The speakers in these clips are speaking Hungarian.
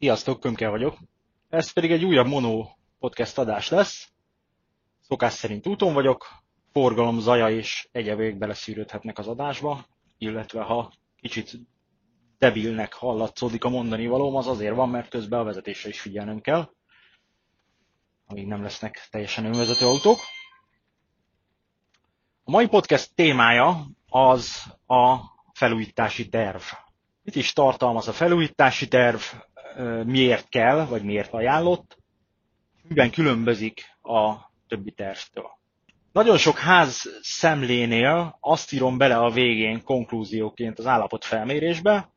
Sziasztok, Kömke vagyok. Ez pedig egy újabb mono podcast adás lesz. Szokás szerint úton vagyok, forgalom, zaja és egyebek beleszűrődhetnek az adásba, illetve ha kicsit debilnek hallatszódik a mondani valóm, az azért van, mert közben a vezetésre is figyelnem kell, amíg nem lesznek teljesen önvezető autók. A mai podcast témája az a felújítási terv. Mit is tartalmaz a felújítási terv, miért kell, vagy miért ajánlott, miben különbözik a többi tervtől. Nagyon sok ház szemlénél azt írom bele a végén konklúzióként az állapotfelmérésbe.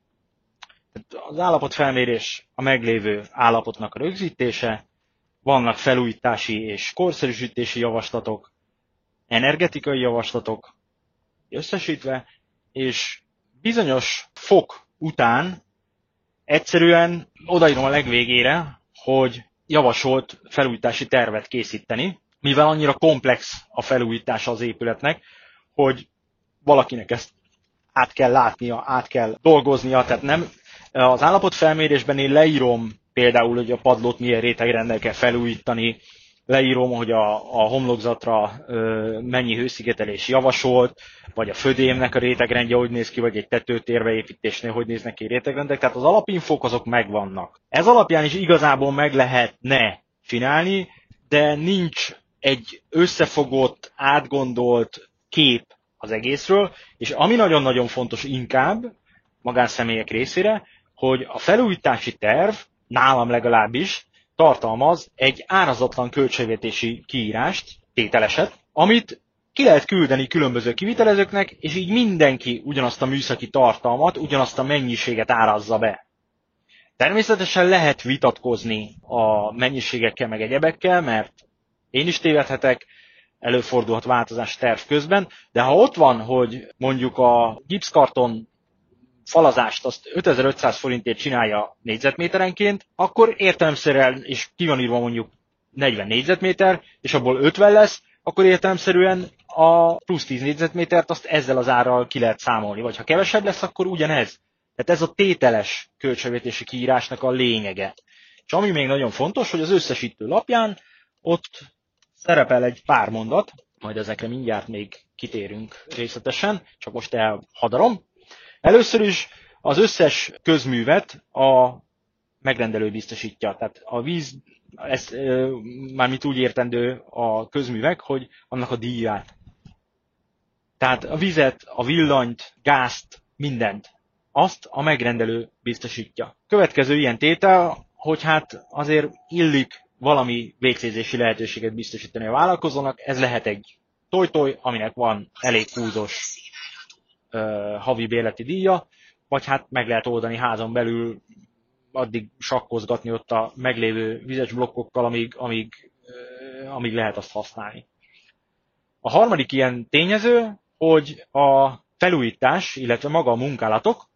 Az állapotfelmérés a meglévő állapotnak a rögzítése, vannak felújítási és korszerűsítési javaslatok, energetikai javaslatok összesítve, és bizonyos fok után egyszerűen odaírom a legvégére, hogy javasolt felújítási tervet készíteni, mivel annyira komplex a felújítása az épületnek, hogy valakinek ezt át kell látnia, át kell dolgoznia, tehát nem az állapotfelmérésben én leírom például, hogy a padlót milyen rétegrendel kell felújítani, leírom, hogy a, a homlokzatra ö, mennyi hőszigetelés javasolt, vagy a födémnek a rétegrendje hogy néz ki, vagy egy tetőtérbeépítésnél hogy néznek ki rétegrendek, tehát az alapinfók azok megvannak. Ez alapján is igazából meg lehetne csinálni, de nincs egy összefogott, átgondolt kép az egészről, és ami nagyon-nagyon fontos inkább magánszemélyek részére, hogy a felújítási terv, nálam legalábbis, tartalmaz egy árazatlan költségvetési kiírást, tételeset, amit ki lehet küldeni különböző kivitelezőknek, és így mindenki ugyanazt a műszaki tartalmat, ugyanazt a mennyiséget árazza be. Természetesen lehet vitatkozni a mennyiségekkel meg egyebekkel, mert én is tévedhetek, előfordulhat változás terv közben, de ha ott van, hogy mondjuk a gipszkarton falazást azt 5500 forintért csinálja négyzetméterenként, akkor értelemszerűen, és ki van írva mondjuk 40 négyzetméter, és abból 50 lesz, akkor értelemszerűen a plusz 10 négyzetmétert azt ezzel az árral ki lehet számolni. Vagy ha kevesebb lesz, akkor ugyanez. Tehát ez a tételes költségvetési kiírásnak a lényege. És ami még nagyon fontos, hogy az összesítő lapján ott szerepel egy pár mondat, majd ezekre mindjárt még kitérünk részletesen, csak most elhadarom. Először is az összes közművet a megrendelő biztosítja. Tehát a víz, ez mármint úgy értendő a közművek, hogy annak a díját. Tehát a vizet, a villanyt, gázt, mindent. Azt a megrendelő biztosítja. Következő ilyen tétel, hogy hát azért illik valami végzési lehetőséget biztosítani a vállalkozónak. Ez lehet egy tojtoj, aminek van elég húzós havi bérleti díja, vagy hát meg lehet oldani házon belül, addig sakkozgatni ott a meglévő vizes blokkokkal, amíg, amíg, amíg lehet azt használni. A harmadik ilyen tényező, hogy a felújítás, illetve maga a munkálatok,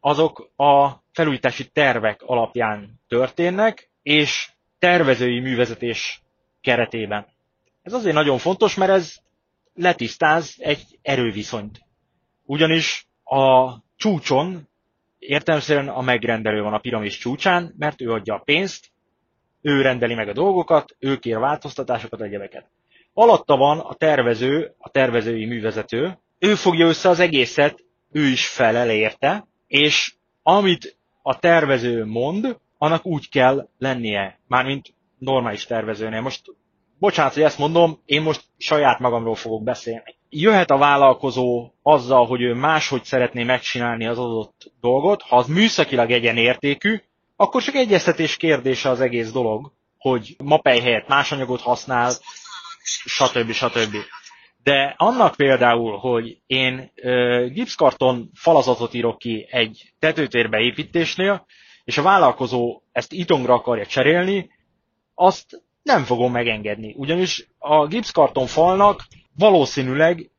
azok a felújítási tervek alapján történnek, és tervezői művezetés keretében. Ez azért nagyon fontos, mert ez letisztáz egy erőviszonyt. Ugyanis a csúcson értelemszerűen a megrendelő van a piramis csúcsán, mert ő adja a pénzt, ő rendeli meg a dolgokat, ő kér változtatásokat, egyebeket. Alatta van a tervező, a tervezői művezető, ő fogja össze az egészet, ő is felel érte, és amit a tervező mond, annak úgy kell lennie, mármint normális tervezőnél. Most bocsánat, hogy ezt mondom, én most saját magamról fogok beszélni jöhet a vállalkozó azzal, hogy ő máshogy szeretné megcsinálni az adott dolgot, ha az műszakilag egyenértékű, akkor csak egyeztetés kérdése az egész dolog, hogy mapej helyett más anyagot használ, stb. stb. De annak például, hogy én gipszkarton falazatot írok ki egy tetőtérbe építésnél, és a vállalkozó ezt itongra akarja cserélni, azt nem fogom megengedni. Ugyanis a gipszkarton falnak valószínűleg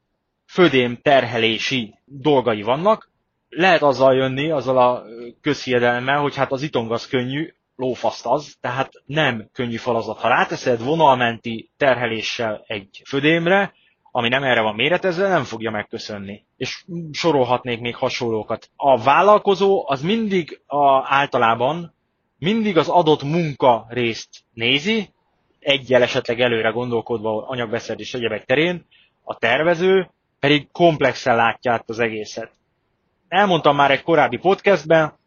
födém terhelési dolgai vannak. Lehet azzal jönni, azzal a közhiedelemmel, hogy hát az itong könnyű, lófaszt az, tehát nem könnyű falazat. Ha ráteszed vonalmenti terheléssel egy födémre, ami nem erre van méretezve, nem fogja megköszönni. És sorolhatnék még hasonlókat. A vállalkozó az mindig a, általában mindig az adott munka részt nézi, egyel esetleg előre gondolkodva anyagbeszerzés egyebek terén, a tervező pedig komplexen látja át az egészet. Elmondtam már egy korábbi podcastben,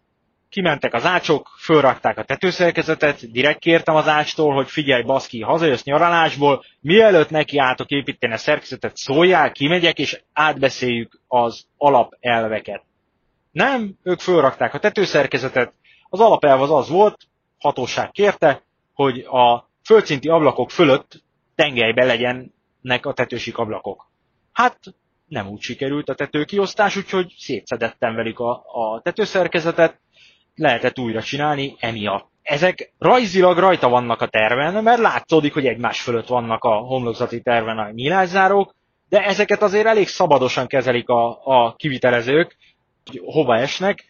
kimentek az ácsok, fölrakták a tetőszerkezetet, direkt kértem az ácstól, hogy figyelj baszki, hazajössz nyaralásból, mielőtt neki álltok építeni a szerkezetet, szóljál, kimegyek, és átbeszéljük az alapelveket. Nem, ők fölrakták a tetőszerkezetet, az alapelv az az volt, hatóság kérte, hogy a földszinti ablakok fölött tengelybe legyenek a tetősik ablakok. Hát nem úgy sikerült a tetőkiosztás, úgyhogy szétszedettem velük a, a tetőszerkezetet, lehetett újra csinálni emiatt. Ezek rajzilag rajta vannak a terven, mert látszódik, hogy egymás fölött vannak a homlokzati terven a nyílászárók, de ezeket azért elég szabadosan kezelik a, a kivitelezők, hogy hova esnek,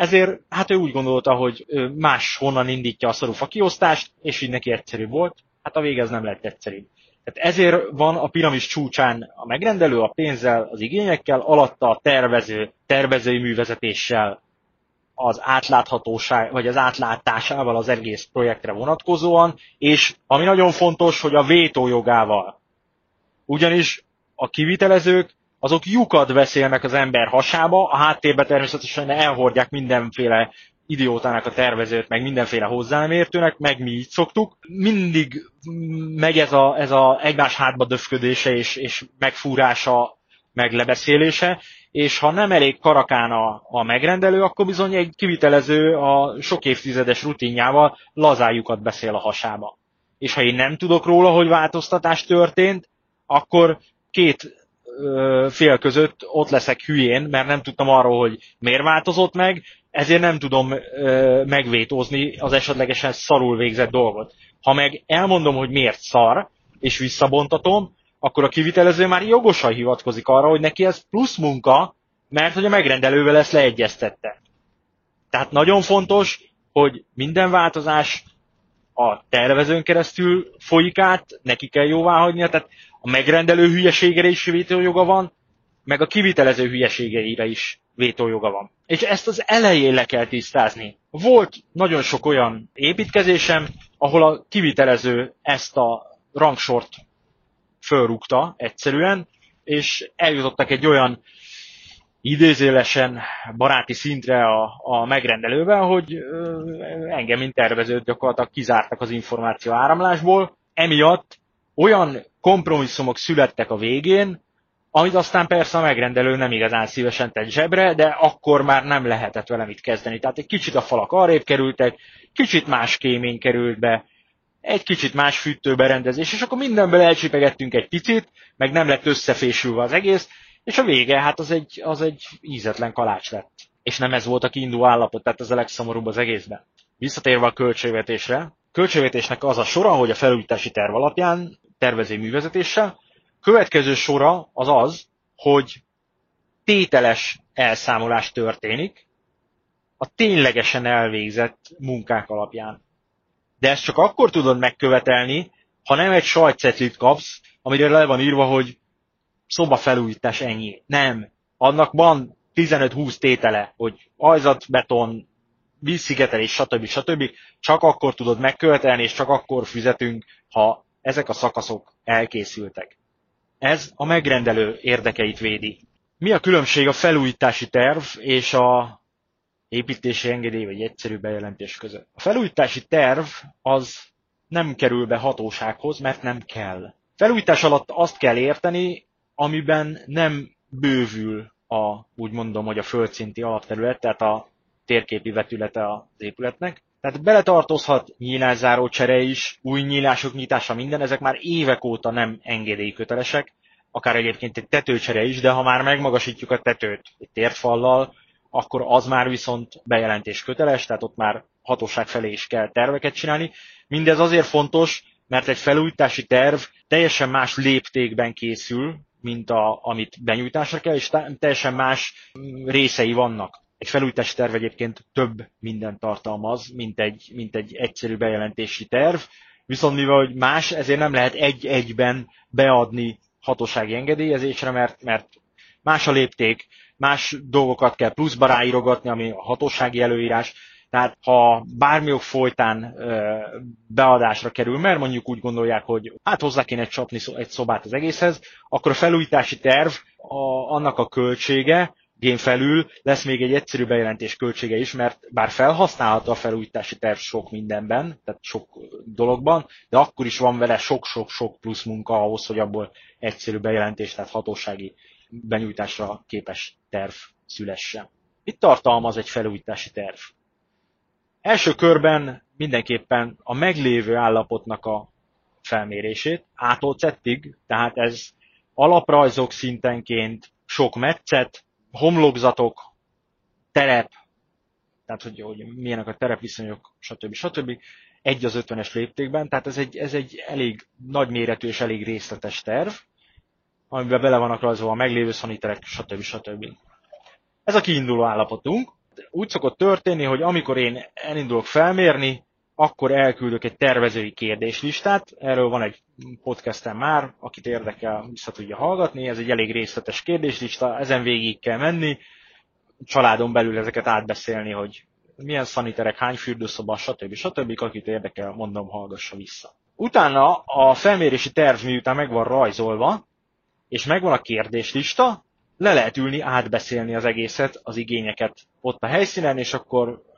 ezért hát ő úgy gondolta, hogy más honnan indítja a szarufa kiosztást, és így neki egyszerű volt. Hát a vége ez nem lett egyszerű. Tehát ezért van a piramis csúcsán a megrendelő a pénzzel, az igényekkel, alatta a tervező, tervezői művezetéssel, az átláthatóság, vagy az átlátásával az egész projektre vonatkozóan, és ami nagyon fontos, hogy a vétójogával. Ugyanis a kivitelezők azok lyukat beszélnek az ember hasába, a háttérben természetesen elhordják mindenféle idiótának a tervezőt, meg mindenféle hozzámértőnek, meg mi így szoktuk. Mindig megy ez a, ez a egymás hátba döfködése és, és megfúrása, meg lebeszélése, és ha nem elég karakán a, a megrendelő, akkor bizony egy kivitelező a sok évtizedes rutinjával lazájukat beszél a hasába. És ha én nem tudok róla, hogy változtatás történt, akkor két fél között ott leszek hülyén, mert nem tudtam arról, hogy miért változott meg, ezért nem tudom ö, megvétózni az esetlegesen szarul végzett dolgot. Ha meg elmondom, hogy miért szar, és visszabontatom, akkor a kivitelező már jogosan hivatkozik arra, hogy neki ez plusz munka, mert hogy a megrendelővel ezt leegyeztette. Tehát nagyon fontos, hogy minden változás a tervezőn keresztül folyik át, neki kell jóvá hagynia, tehát a megrendelő hülyeségére is vétójoga van, meg a kivitelező hülyeségeire is vétójoga van. És ezt az elején le kell tisztázni. Volt nagyon sok olyan építkezésem, ahol a kivitelező ezt a rangsort fölrúgta egyszerűen, és eljutottak egy olyan idézélesen baráti szintre a, a megrendelővel, hogy engem, mint tervezőt gyakorlatilag kizártak az információ áramlásból. Emiatt olyan kompromisszumok születtek a végén, amit aztán persze a megrendelő nem igazán szívesen tett zsebre, de akkor már nem lehetett vele mit kezdeni. Tehát egy kicsit a falak arrébb kerültek, kicsit más kémény került be, egy kicsit más fűtőberendezés, és akkor mindenből elcsipegettünk egy picit, meg nem lett összefésülve az egész, és a vége, hát az egy, az egy ízetlen kalács lett. És nem ez volt a kiinduló állapot, tehát ez a legszomorúbb az egészben. Visszatérve a költségvetésre, költségvetésnek az a sora, hogy a felújítási terv alapján tervező művezetéssel, következő sora az az, hogy tételes elszámolás történik a ténylegesen elvégzett munkák alapján. De ezt csak akkor tudod megkövetelni, ha nem egy sajtcetlit kapsz, amire le van írva, hogy szobafelújítás ennyi. Nem. Annak van 15-20 tétele, hogy ajzat, beton, vízszigetelés, stb. stb. Csak akkor tudod megkövetelni, és csak akkor fizetünk, ha ezek a szakaszok elkészültek. Ez a megrendelő érdekeit védi. Mi a különbség a felújítási terv és a építési engedély vagy egyszerű bejelentés között? A felújítási terv az nem kerül be hatósághoz, mert nem kell. Felújítás alatt azt kell érteni, amiben nem bővül a, úgy mondom, hogy a földszinti alapterület, tehát a térképi vetülete az épületnek. Tehát beletartozhat nyílászáró csere is, új nyílások nyitása, minden, ezek már évek óta nem engedélykötelesek, akár egyébként egy tetőcsere is, de ha már megmagasítjuk a tetőt egy térfallal, akkor az már viszont bejelentés köteles, tehát ott már hatóság felé is kell terveket csinálni. Mindez azért fontos, mert egy felújítási terv teljesen más léptékben készül, mint a, amit benyújtásra kell, és teljesen más részei vannak. Egy felújítási terv egyébként több mindent tartalmaz, mint egy, mint egy egyszerű bejelentési terv, viszont mivel hogy más, ezért nem lehet egy-egyben beadni hatósági engedélyezésre, mert, mert más a lépték, más dolgokat kell pluszba ráírogatni, ami a hatósági előírás, Tehát ha bármi folytán beadásra kerül, mert mondjuk úgy gondolják, hogy hát hozzá kéne csapni egy szobát az egészhez, akkor a felújítási terv a, annak a költsége gén felül lesz még egy egyszerű bejelentés költsége is, mert bár felhasználható a felújítási terv sok mindenben, tehát sok dologban, de akkor is van vele sok-sok-sok plusz munka ahhoz, hogy abból egyszerű bejelentés, tehát hatósági benyújtásra képes terv szülessen. Mit tartalmaz egy felújítási terv? Első körben mindenképpen a meglévő állapotnak a felmérését, ától tehát ez alaprajzok szintenként sok metszet, homlokzatok, terep, tehát hogy, hogy milyenek a terepviszonyok, stb. stb. Egy az ötvenes léptékben, tehát ez egy, ez egy elég nagyméretű és elég részletes terv, amiben bele vannak rajzolva a meglévő szaniterek, stb. stb. Ez a kiinduló állapotunk. Úgy szokott történni, hogy amikor én elindulok felmérni, akkor elküldök egy tervezői kérdéslistát, erről van egy podcastem már, akit érdekel, vissza tudja hallgatni, ez egy elég részletes kérdéslista, ezen végig kell menni, családon belül ezeket átbeszélni, hogy milyen szaniterek, hány fürdőszoba, stb. stb. akit érdekel, mondom, hallgassa vissza. Utána a felmérési terv miután meg van rajzolva, és megvan a kérdéslista, le lehet ülni, átbeszélni az egészet, az igényeket ott a helyszínen, és akkor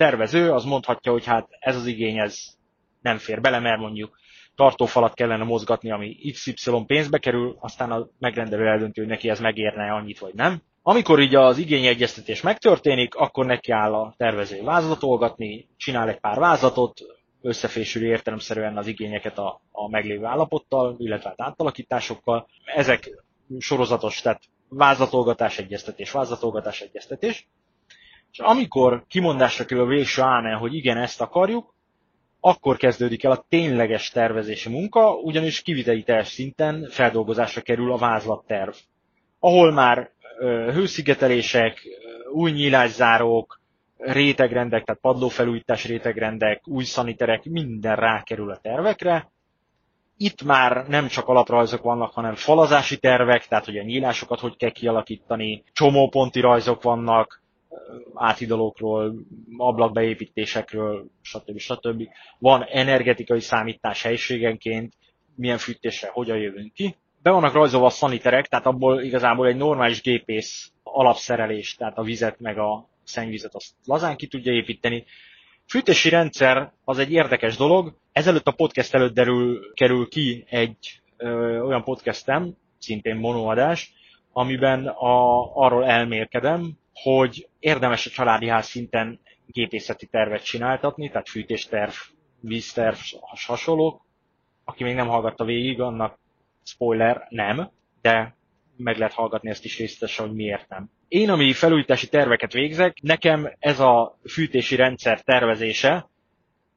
tervező az mondhatja, hogy hát ez az igény, ez nem fér bele, mert mondjuk tartófalat kellene mozgatni, ami XY pénzbe kerül, aztán a megrendelő eldönti, hogy neki ez megérne annyit, vagy nem. Amikor így az igényegyeztetés megtörténik, akkor neki áll a tervező vázlatolgatni, csinál egy pár vázlatot, összefésüli értelemszerűen az igényeket a, a meglévő állapottal, illetve hát átalakításokkal. Ezek sorozatos, tehát vázlatolgatás, egyeztetés, vázlatolgatás, egyeztetés. És amikor kimondásra kerül a végső ámen, hogy igen, ezt akarjuk, akkor kezdődik el a tényleges tervezési munka, ugyanis kiviteli terv szinten feldolgozásra kerül a vázlatterv, ahol már hőszigetelések, új nyílászárók, rétegrendek, tehát padlófelújítás rétegrendek, új szaniterek, minden rákerül a tervekre. Itt már nem csak alaprajzok vannak, hanem falazási tervek, tehát hogy a nyílásokat hogy kell kialakítani, csomóponti rajzok vannak, áthidalókról, ablakbeépítésekről, stb. stb. Van energetikai számítás helységenként, milyen fűtésre hogyan jövünk ki. Be vannak rajzolva a szaniterek, tehát abból igazából egy normális gépész alapszerelés, tehát a vizet meg a szennyvizet azt lazán ki tudja építeni. Fűtési rendszer az egy érdekes dolog. Ezelőtt a podcast előtt derül, kerül ki egy ö, olyan podcastem, szintén monoadás, amiben a, arról elmérkedem, hogy érdemes a családi ház szinten gépészeti tervet csináltatni, tehát fűtésterv, vízterv, hasonlók. Aki még nem hallgatta végig, annak spoiler nem, de meg lehet hallgatni ezt is részletesen, hogy miért nem. Én, ami felújítási terveket végzek, nekem ez a fűtési rendszer tervezése,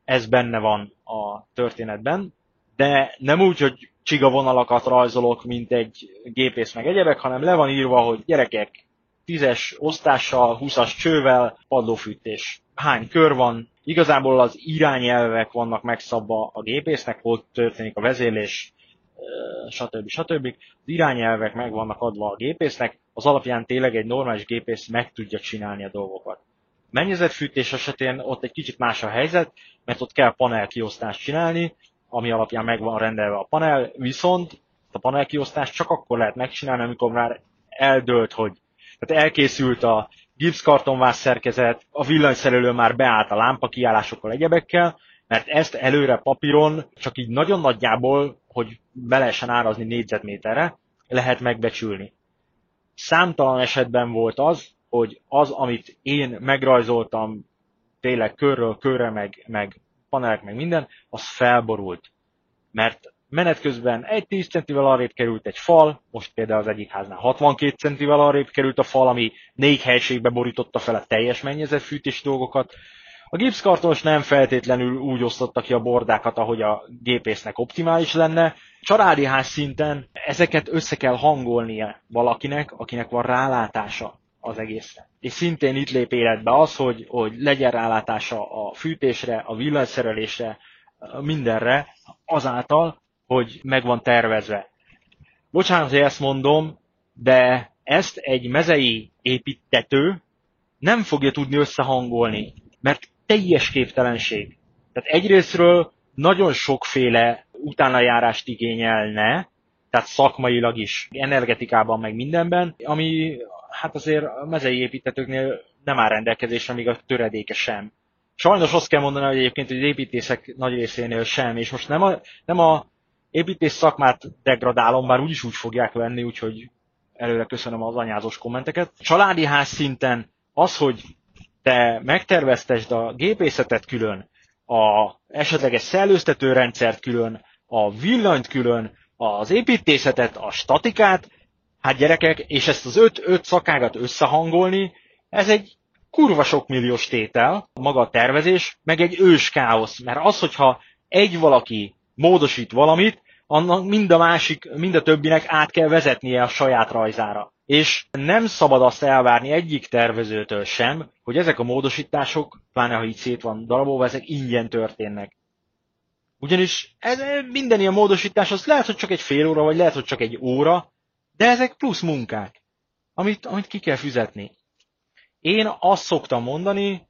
ez benne van a történetben, de nem úgy, hogy csiga vonalakat rajzolok, mint egy gépész meg egyebek, hanem le van írva, hogy gyerekek, tízes osztással, 20-as csővel, padlófűtés. Hány kör van? Igazából az irányelvek vannak megszabva a gépésznek, hol történik a vezérlés, stb. stb. Az irányelvek meg vannak adva a gépésznek, az alapján tényleg egy normális gépész meg tudja csinálni a dolgokat. Mennyezetfűtés esetén ott egy kicsit más a helyzet, mert ott kell panel kiosztást csinálni, ami alapján meg van rendelve a panel, viszont a panel kiosztást csak akkor lehet megcsinálni, amikor már eldőlt, hogy tehát elkészült a gipszkartonvász szerkezet, a villanyszerelő már beállt a lámpa kiállásokkal, egyebekkel, mert ezt előre papíron csak így nagyon nagyjából, hogy be lehessen árazni négyzetméterre, lehet megbecsülni. Számtalan esetben volt az, hogy az, amit én megrajzoltam tényleg körről körre, meg, meg panelek, meg minden, az felborult. Mert menet közben egy 10 centivel arrébb került egy fal, most például az egyik háznál 62 centivel arrébb került a fal, ami négy helységbe borította fel a teljes mennyezetfűtési dolgokat. A gipszkartonos nem feltétlenül úgy osztotta ki a bordákat, ahogy a gépésznek optimális lenne. Családi ház szinten ezeket össze kell hangolnia valakinek, akinek van rálátása az egészre. És szintén itt lép életbe az, hogy, hogy legyen rálátása a fűtésre, a villanyszerelésre, mindenre, azáltal, hogy meg van tervezve. Bocsánat, hogy ezt mondom, de ezt egy mezei építető nem fogja tudni összehangolni. mert teljes képtelenség. Tehát egyrésztről nagyon sokféle utánajárást igényelne, tehát szakmailag is, energetikában, meg mindenben, ami hát azért a mezei építetőknél nem áll rendelkezésre, még a töredéke sem. Sajnos azt kell mondani, hogy egyébként hogy az építészek nagy részénél sem, és most nem a, nem a építés szakmát degradálom, bár úgyis úgy fogják venni, úgyhogy előre köszönöm az anyázós kommenteket. Családi ház szinten az, hogy te megterveztesd a gépészetet külön, a esetleges szellőztető rendszert külön, a villanyt külön, az építészetet, a statikát, hát gyerekek, és ezt az öt, öt szakágat összehangolni, ez egy kurva sok milliós tétel, maga a tervezés, meg egy ős káosz, mert az, hogyha egy valaki módosít valamit, annak mind a másik, mind a többinek át kell vezetnie a saját rajzára. És nem szabad azt elvárni egyik tervezőtől sem, hogy ezek a módosítások, pláne ha így szét van darabolva, ezek ingyen történnek. Ugyanis ez, minden ilyen módosítás az lehet, hogy csak egy fél óra, vagy lehet, hogy csak egy óra, de ezek plusz munkák, amit, amit ki kell fizetni. Én azt szoktam mondani,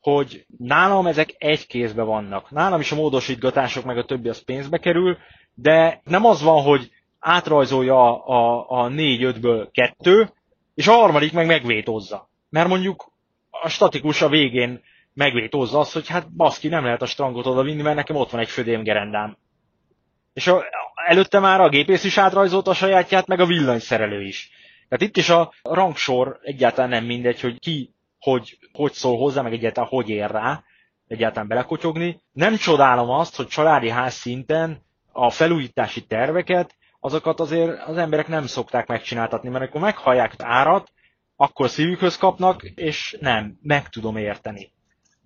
hogy nálam ezek egy kézbe vannak. Nálam is a módosítgatások meg a többi az pénzbe kerül, de nem az van, hogy átrajzolja a, a, a négy-ötből kettő, és a harmadik meg megvétózza. Mert mondjuk a statikus a végén megvétózza azt, hogy hát baszki, nem lehet a strangot oda vinni, mert nekem ott van egy födémgerendám. És a, előtte már a gépész is átrajzolt a sajátját, meg a villanyszerelő is. Tehát itt is a rangsor egyáltalán nem mindegy, hogy ki hogy, hogy szól hozzá, meg egyáltalán hogy ér rá, egyáltalán belekotyogni. Nem csodálom azt, hogy családi ház szinten a felújítási terveket, azokat azért az emberek nem szokták megcsináltatni, mert akkor meghallják árat, akkor szívükhöz kapnak, és nem, meg tudom érteni.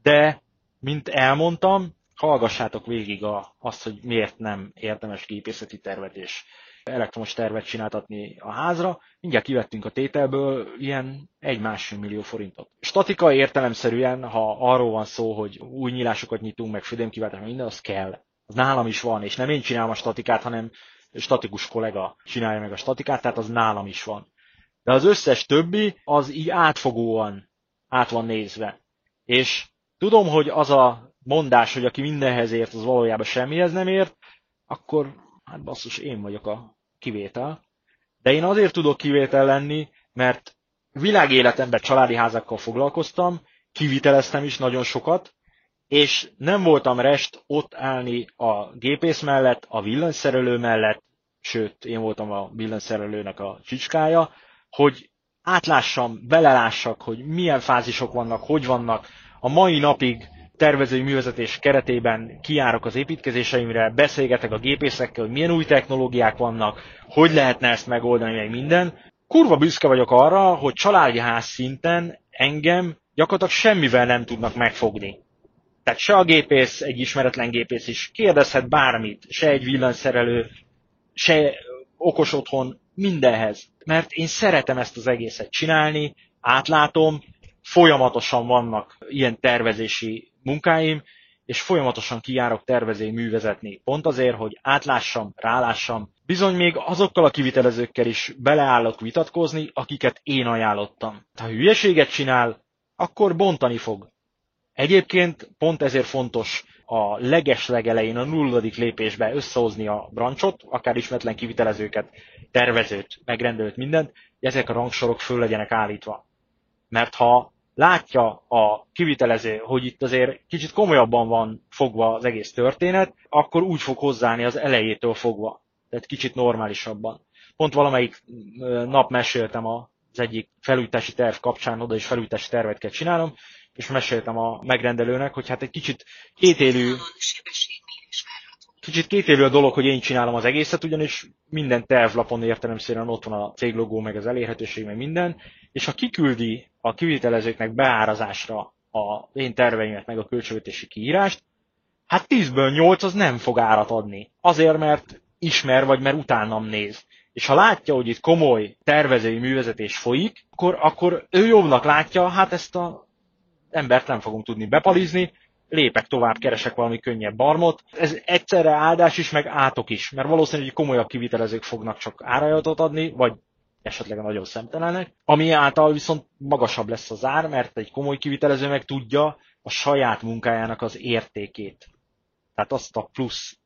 De, mint elmondtam, hallgassátok végig a, azt, hogy miért nem érdemes gépészeti tervet és elektromos tervet csináltatni a házra. Mindjárt kivettünk a tételből ilyen egy-másfél millió forintot. Statikai értelemszerűen, ha arról van szó, hogy új nyílásokat nyitunk, meg födémkiváltás, minden, az kell. Az nálam is van, és nem én csinálom a statikát, hanem statikus kollega csinálja meg a statikát, tehát az nálam is van. De az összes többi, az így átfogóan át van nézve. És tudom, hogy az a mondás, hogy aki mindenhez ért, az valójában semmihez nem ért, akkor hát basszus, én vagyok a kivétel. De én azért tudok kivétel lenni, mert világéletemben családi házakkal foglalkoztam, kiviteleztem is nagyon sokat, és nem voltam rest ott állni a gépész mellett, a villanyszerelő mellett, sőt, én voltam a villanyszerelőnek a csicskája, hogy átlássam, belelássak, hogy milyen fázisok vannak, hogy vannak. A mai napig tervezői művezetés keretében kiárok az építkezéseimre, beszélgetek a gépészekkel, hogy milyen új technológiák vannak, hogy lehetne ezt megoldani, meg minden. Kurva büszke vagyok arra, hogy családi ház szinten engem gyakorlatilag semmivel nem tudnak megfogni. Tehát se a gépész, egy ismeretlen gépész is kérdezhet bármit, se egy villanyszerelő, se okos otthon, mindenhez. Mert én szeretem ezt az egészet csinálni, átlátom, folyamatosan vannak ilyen tervezési munkáim, és folyamatosan kijárok tervezé művezetni. Pont azért, hogy átlássam, rálássam. Bizony még azokkal a kivitelezőkkel is beleállok vitatkozni, akiket én ajánlottam. Ha hülyeséget csinál, akkor bontani fog. Egyébként pont ezért fontos a leges legelején, a nulladik lépésbe összehozni a brancsot, akár ismetlen kivitelezőket, tervezőt, megrendelőt, mindent, hogy ezek a rangsorok föl legyenek állítva. Mert ha látja a kivitelező, hogy itt azért kicsit komolyabban van fogva az egész történet, akkor úgy fog hozzáállni az elejétől fogva. Tehát kicsit normálisabban. Pont valamelyik nap meséltem az egyik felújítási terv kapcsán, oda is felújítási tervet kell csinálnom, és meséltem a megrendelőnek, hogy hát egy kicsit kétélű kicsit kétélő a dolog, hogy én csinálom az egészet, ugyanis minden tervlapon értelemszerűen ott van a céglogó, meg az elérhetőség, meg minden, és ha kiküldi a kivitelezőknek beárazásra a én terveimet, meg a költségvetési kiírást, hát 10-ből 8 az nem fog árat adni. Azért, mert ismer, vagy mert utánam néz. És ha látja, hogy itt komoly tervezői művezetés folyik, akkor, akkor ő jobbnak látja, hát ezt a embert nem fogunk tudni bepalizni, lépek tovább, keresek valami könnyebb barmot. Ez egyszerre áldás is, meg átok is, mert valószínűleg komolyabb kivitelezők fognak csak árajatot adni, vagy esetleg nagyon szemtelenek, ami által viszont magasabb lesz az ár, mert egy komoly kivitelező meg tudja, a saját munkájának az értékét. Tehát azt a plusz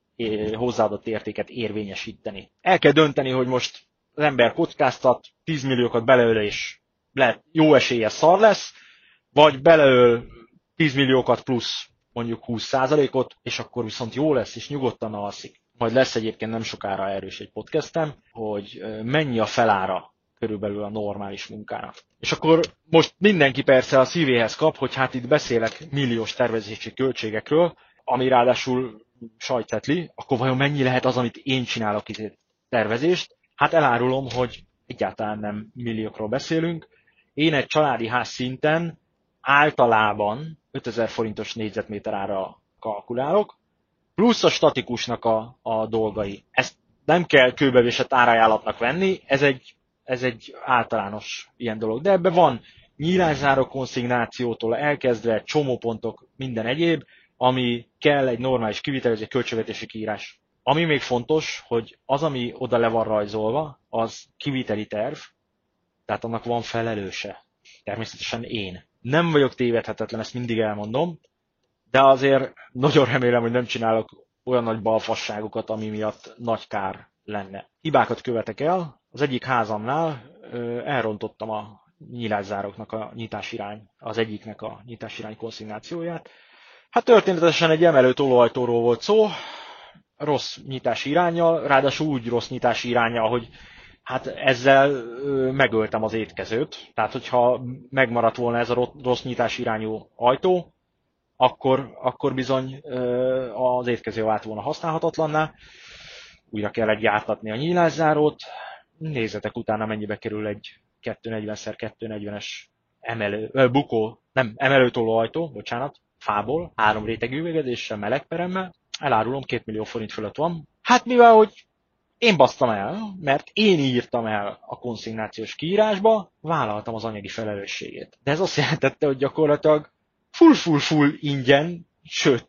hozzáadott értéket érvényesíteni. El kell dönteni, hogy most az ember kockáztat, 10 milliókat beleöl és lehet jó esélye szar lesz, vagy beleöl 10 milliókat plusz mondjuk 20%-ot, és akkor viszont jó lesz, és nyugodtan alszik. Majd lesz egyébként nem sokára erős egy podcastem, hogy mennyi a felára körülbelül a normális munkának. És akkor most mindenki persze a szívéhez kap, hogy hát itt beszélek milliós tervezési költségekről, ami ráadásul sajtetli, akkor vajon mennyi lehet az, amit én csinálok itt tervezést? Hát elárulom, hogy egyáltalán nem milliókról beszélünk. Én egy családi ház szinten általában 5000 forintos négyzetméter ára kalkulálok, plusz a statikusnak a, a dolgai. Ezt nem kell kőbevésett árajánlatnak venni, ez egy, ez egy általános ilyen dolog. De ebben van nyílászáró konszignációtól elkezdve csomópontok, minden egyéb, ami kell egy normális kivitelező költségvetési kiírás. Ami még fontos, hogy az, ami oda le van rajzolva, az kiviteli terv, tehát annak van felelőse. Természetesen én. Nem vagyok tévedhetetlen, ezt mindig elmondom, de azért nagyon remélem, hogy nem csinálok olyan nagy balfasságokat, ami miatt nagy kár lenne. Hibákat követek el. Az egyik házamnál elrontottam a nyilászároknak a nyitásirány, az egyiknek a nyitásirány konszignációját. Hát történetesen egy emelő tolóajtóról volt szó, rossz nyitási irányjal, ráadásul úgy rossz nyitási irányjal, hogy hát ezzel megöltem az étkezőt. Tehát, hogyha megmaradt volna ez a rossz nyitás irányú ajtó, akkor, akkor bizony az étkező vált volna használhatatlanná. Újra kellett gyártatni a nyílászárót. Nézzetek utána, mennyibe kerül egy 240x240-es emelő, bukó, nem, emelőtoló ajtó, bocsánat, fából, három rétegű üvegezéssel, melegperemmel. Elárulom, két millió forint fölött van. Hát mivel, hogy én basztam el, mert én írtam el a konszignációs kiírásba, vállaltam az anyagi felelősségét. De ez azt jelentette, hogy gyakorlatilag full-full-full ingyen, sőt,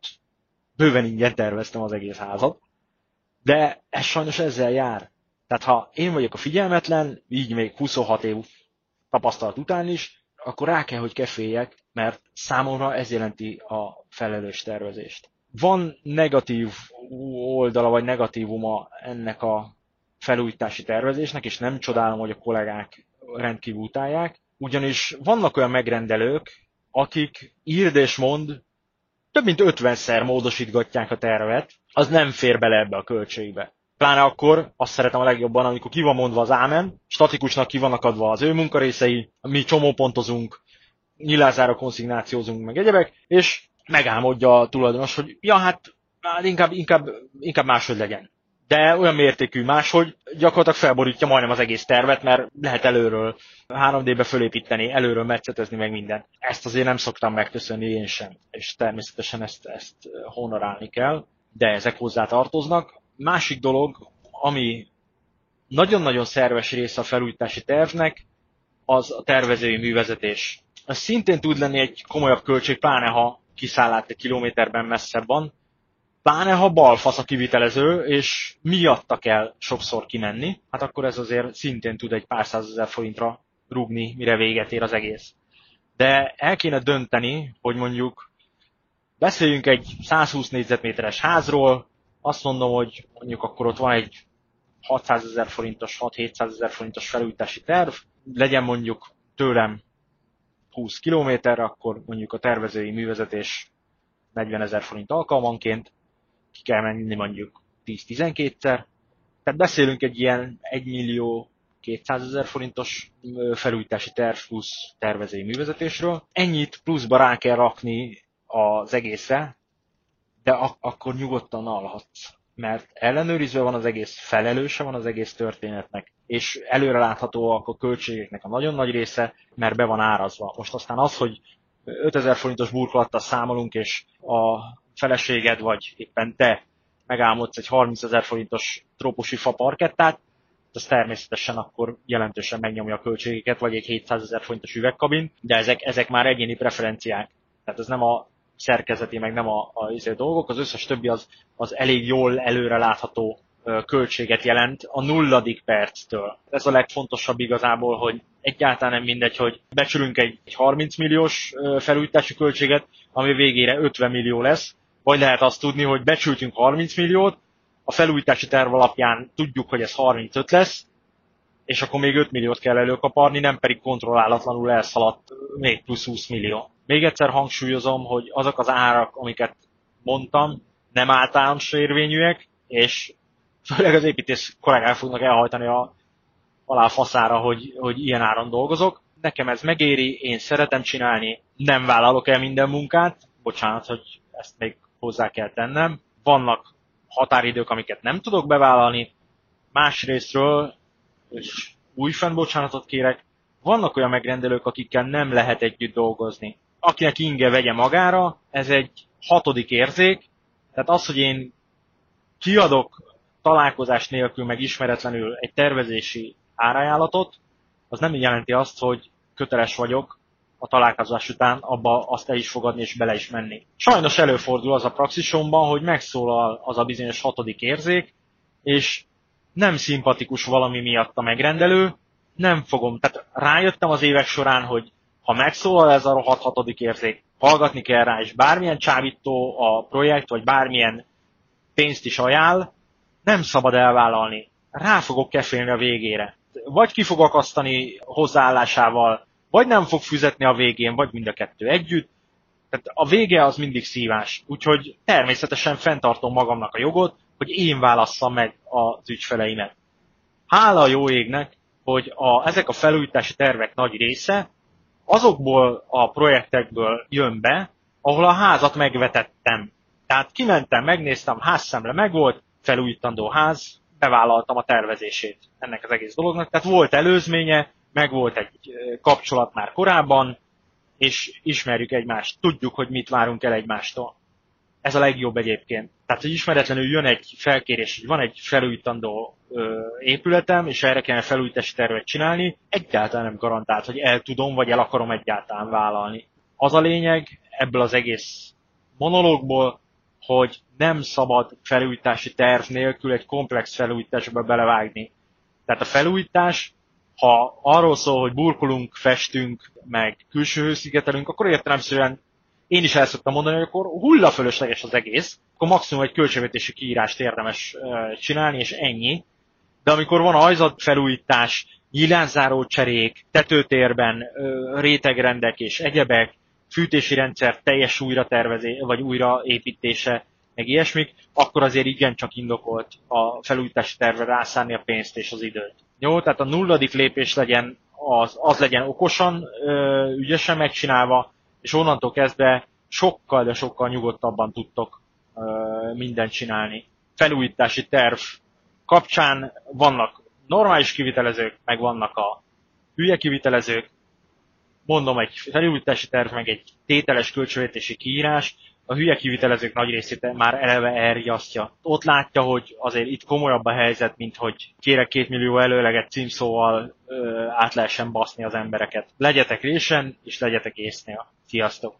bőven ingyen terveztem az egész házat, de ez sajnos ezzel jár. Tehát ha én vagyok a figyelmetlen, így még 26 év tapasztalat után is, akkor rá kell, hogy keféljek, mert számomra ez jelenti a felelős tervezést. Van negatív oldala, vagy negatívuma ennek a felújítási tervezésnek, és nem csodálom, hogy a kollégák rendkívül utálják, ugyanis vannak olyan megrendelők, akik írd és mond, több mint 50-szer módosítgatják a tervet, az nem fér bele ebbe a költségbe. Pláne akkor azt szeretem a legjobban, amikor ki van mondva az ámen, statikusnak ki vannak adva az ő munkarészei, mi csomópontozunk, nyilázára konszignációzunk, meg egyebek, és megálmodja a tulajdonos, hogy ja, hát, hát inkább, inkább, inkább máshogy legyen. De olyan mértékű máshogy gyakorlatilag felborítja majdnem az egész tervet, mert lehet előről 3D-be fölépíteni, előről metszetezni meg minden. Ezt azért nem szoktam megköszönni én sem, és természetesen ezt, ezt honorálni kell, de ezek hozzá tartoznak. Másik dolog, ami nagyon-nagyon szerves része a felújítási tervnek, az a tervezői művezetés. Ez szintén tud lenni egy komolyabb költség, pláne ha kiszállát egy kilométerben messzebb van, pláne ha balfasz a kivitelező, és miatta kell sokszor kimenni, hát akkor ez azért szintén tud egy pár százezer forintra rúgni, mire véget ér az egész. De el kéne dönteni, hogy mondjuk beszéljünk egy 120 négyzetméteres házról, azt mondom, hogy mondjuk akkor ott van egy 600 ezer forintos, 6-700 ezer forintos felújítási terv, legyen mondjuk tőlem 20 kilométerre, akkor mondjuk a tervezői művezetés 40 ezer forint alkalmanként, ki kell menni mondjuk 10-12-szer. Tehát beszélünk egy ilyen 1 millió 200 ezer forintos felújítási terv plusz tervezői művezetésről. Ennyit pluszba rá kell rakni az egészre, de ak- akkor nyugodtan alhatsz mert ellenőrizve van az egész, felelőse van az egész történetnek, és előre láthatóak a költségeknek a nagyon nagy része, mert be van árazva. Most aztán az, hogy 5000 forintos burkolattal számolunk, és a feleséged vagy éppen te megálmodsz egy 30 ezer forintos trópusi fa parkettát, az természetesen akkor jelentősen megnyomja a költségeket, vagy egy 700 ezer forintos üvegkabin, de ezek, ezek már egyéni preferenciák. Tehát ez nem a szerkezeti, meg nem a, a izé dolgok, az összes többi az, az elég jól előre látható költséget jelent a nulladik perctől. Ez a legfontosabb igazából, hogy egyáltalán nem mindegy, hogy becsülünk egy, egy 30 milliós felújítási költséget, ami végére 50 millió lesz, vagy lehet azt tudni, hogy becsültünk 30 milliót, a felújítási terv alapján tudjuk, hogy ez 35 lesz, és akkor még 5 milliót kell előkaparni, nem pedig kontrollálatlanul elszaladt még plusz 20 millió. Még egyszer hangsúlyozom, hogy azok az árak, amiket mondtam, nem általános érvényűek, és főleg az építész kollégák fognak elhajtani a, alá faszára, hogy, hogy ilyen áron dolgozok. Nekem ez megéri, én szeretem csinálni, nem vállalok el minden munkát, bocsánat, hogy ezt még hozzá kell tennem. Vannak határidők, amiket nem tudok bevállalni, másrésztről, és újfent bocsánatot kérek, vannak olyan megrendelők, akikkel nem lehet együtt dolgozni. Akinek inge vegye magára, ez egy hatodik érzék, tehát az, hogy én kiadok találkozás nélkül, meg ismeretlenül egy tervezési árajánlatot, az nem jelenti azt, hogy köteles vagyok a találkozás után abba azt el is fogadni és bele is menni. Sajnos előfordul az a praxisomban, hogy megszólal az a bizonyos hatodik érzék, és nem szimpatikus valami miatt a megrendelő, nem fogom, tehát rájöttem az évek során, hogy ha megszólal ez a rohadt hatodik érzék, hallgatni kell rá, és bármilyen csábító a projekt, vagy bármilyen pénzt is ajánl, nem szabad elvállalni. Rá fogok kefélni a végére. Vagy ki fog akasztani hozzáállásával, vagy nem fog füzetni a végén, vagy mind a kettő együtt. Tehát a vége az mindig szívás. Úgyhogy természetesen fenntartom magamnak a jogot, hogy én válasszam meg az ügyfeleimet. Hála a jó égnek, hogy a, ezek a felújítási tervek nagy része azokból a projektekből jön be, ahol a házat megvetettem. Tehát kimentem, megnéztem, házszemre megvolt, felújítandó ház, bevállaltam a tervezését ennek az egész dolognak. Tehát volt előzménye, meg volt egy kapcsolat már korábban, és ismerjük egymást, tudjuk, hogy mit várunk el egymástól. Ez a legjobb egyébként. Tehát, hogy ismeretlenül jön egy felkérés, hogy van egy felújítandó ö, épületem, és erre kellene felújítási tervet csinálni, egyáltalán nem garantált, hogy el tudom, vagy el akarom egyáltalán vállalni. Az a lényeg ebből az egész monológból, hogy nem szabad felújítási terv nélkül egy komplex felújításba belevágni. Tehát a felújítás, ha arról szól, hogy burkolunk, festünk, meg külső hőszigetelünk, akkor értelemszerűen én is el szoktam mondani, hogy akkor hullafölösleges az egész, akkor maximum egy költségvetési kiírást érdemes csinálni, és ennyi. De amikor van ajzat felújítás, nyílánzáró cserék, tetőtérben rétegrendek és egyebek, fűtési rendszer teljes újra tervezé, vagy újraépítése, meg ilyesmik, akkor azért igencsak indokolt a felújítási tervre rászánni a pénzt és az időt. Jó, tehát a nulladik lépés legyen, az, az legyen okosan, ügyesen megcsinálva, és onnantól kezdve sokkal, de sokkal nyugodtabban tudtok mindent csinálni. Felújítási terv kapcsán vannak normális kivitelezők, meg vannak a hülye kivitelezők, mondom, egy felújítási terv, meg egy tételes költségvetési kiírás, a hülye kivitelezők nagy részét már eleve elriasztja. Ott látja, hogy azért itt komolyabb a helyzet, mint hogy kérek két millió előleget címszóval ö, át lehessen baszni az embereket. Legyetek résen, és legyetek észnél. Sziasztok!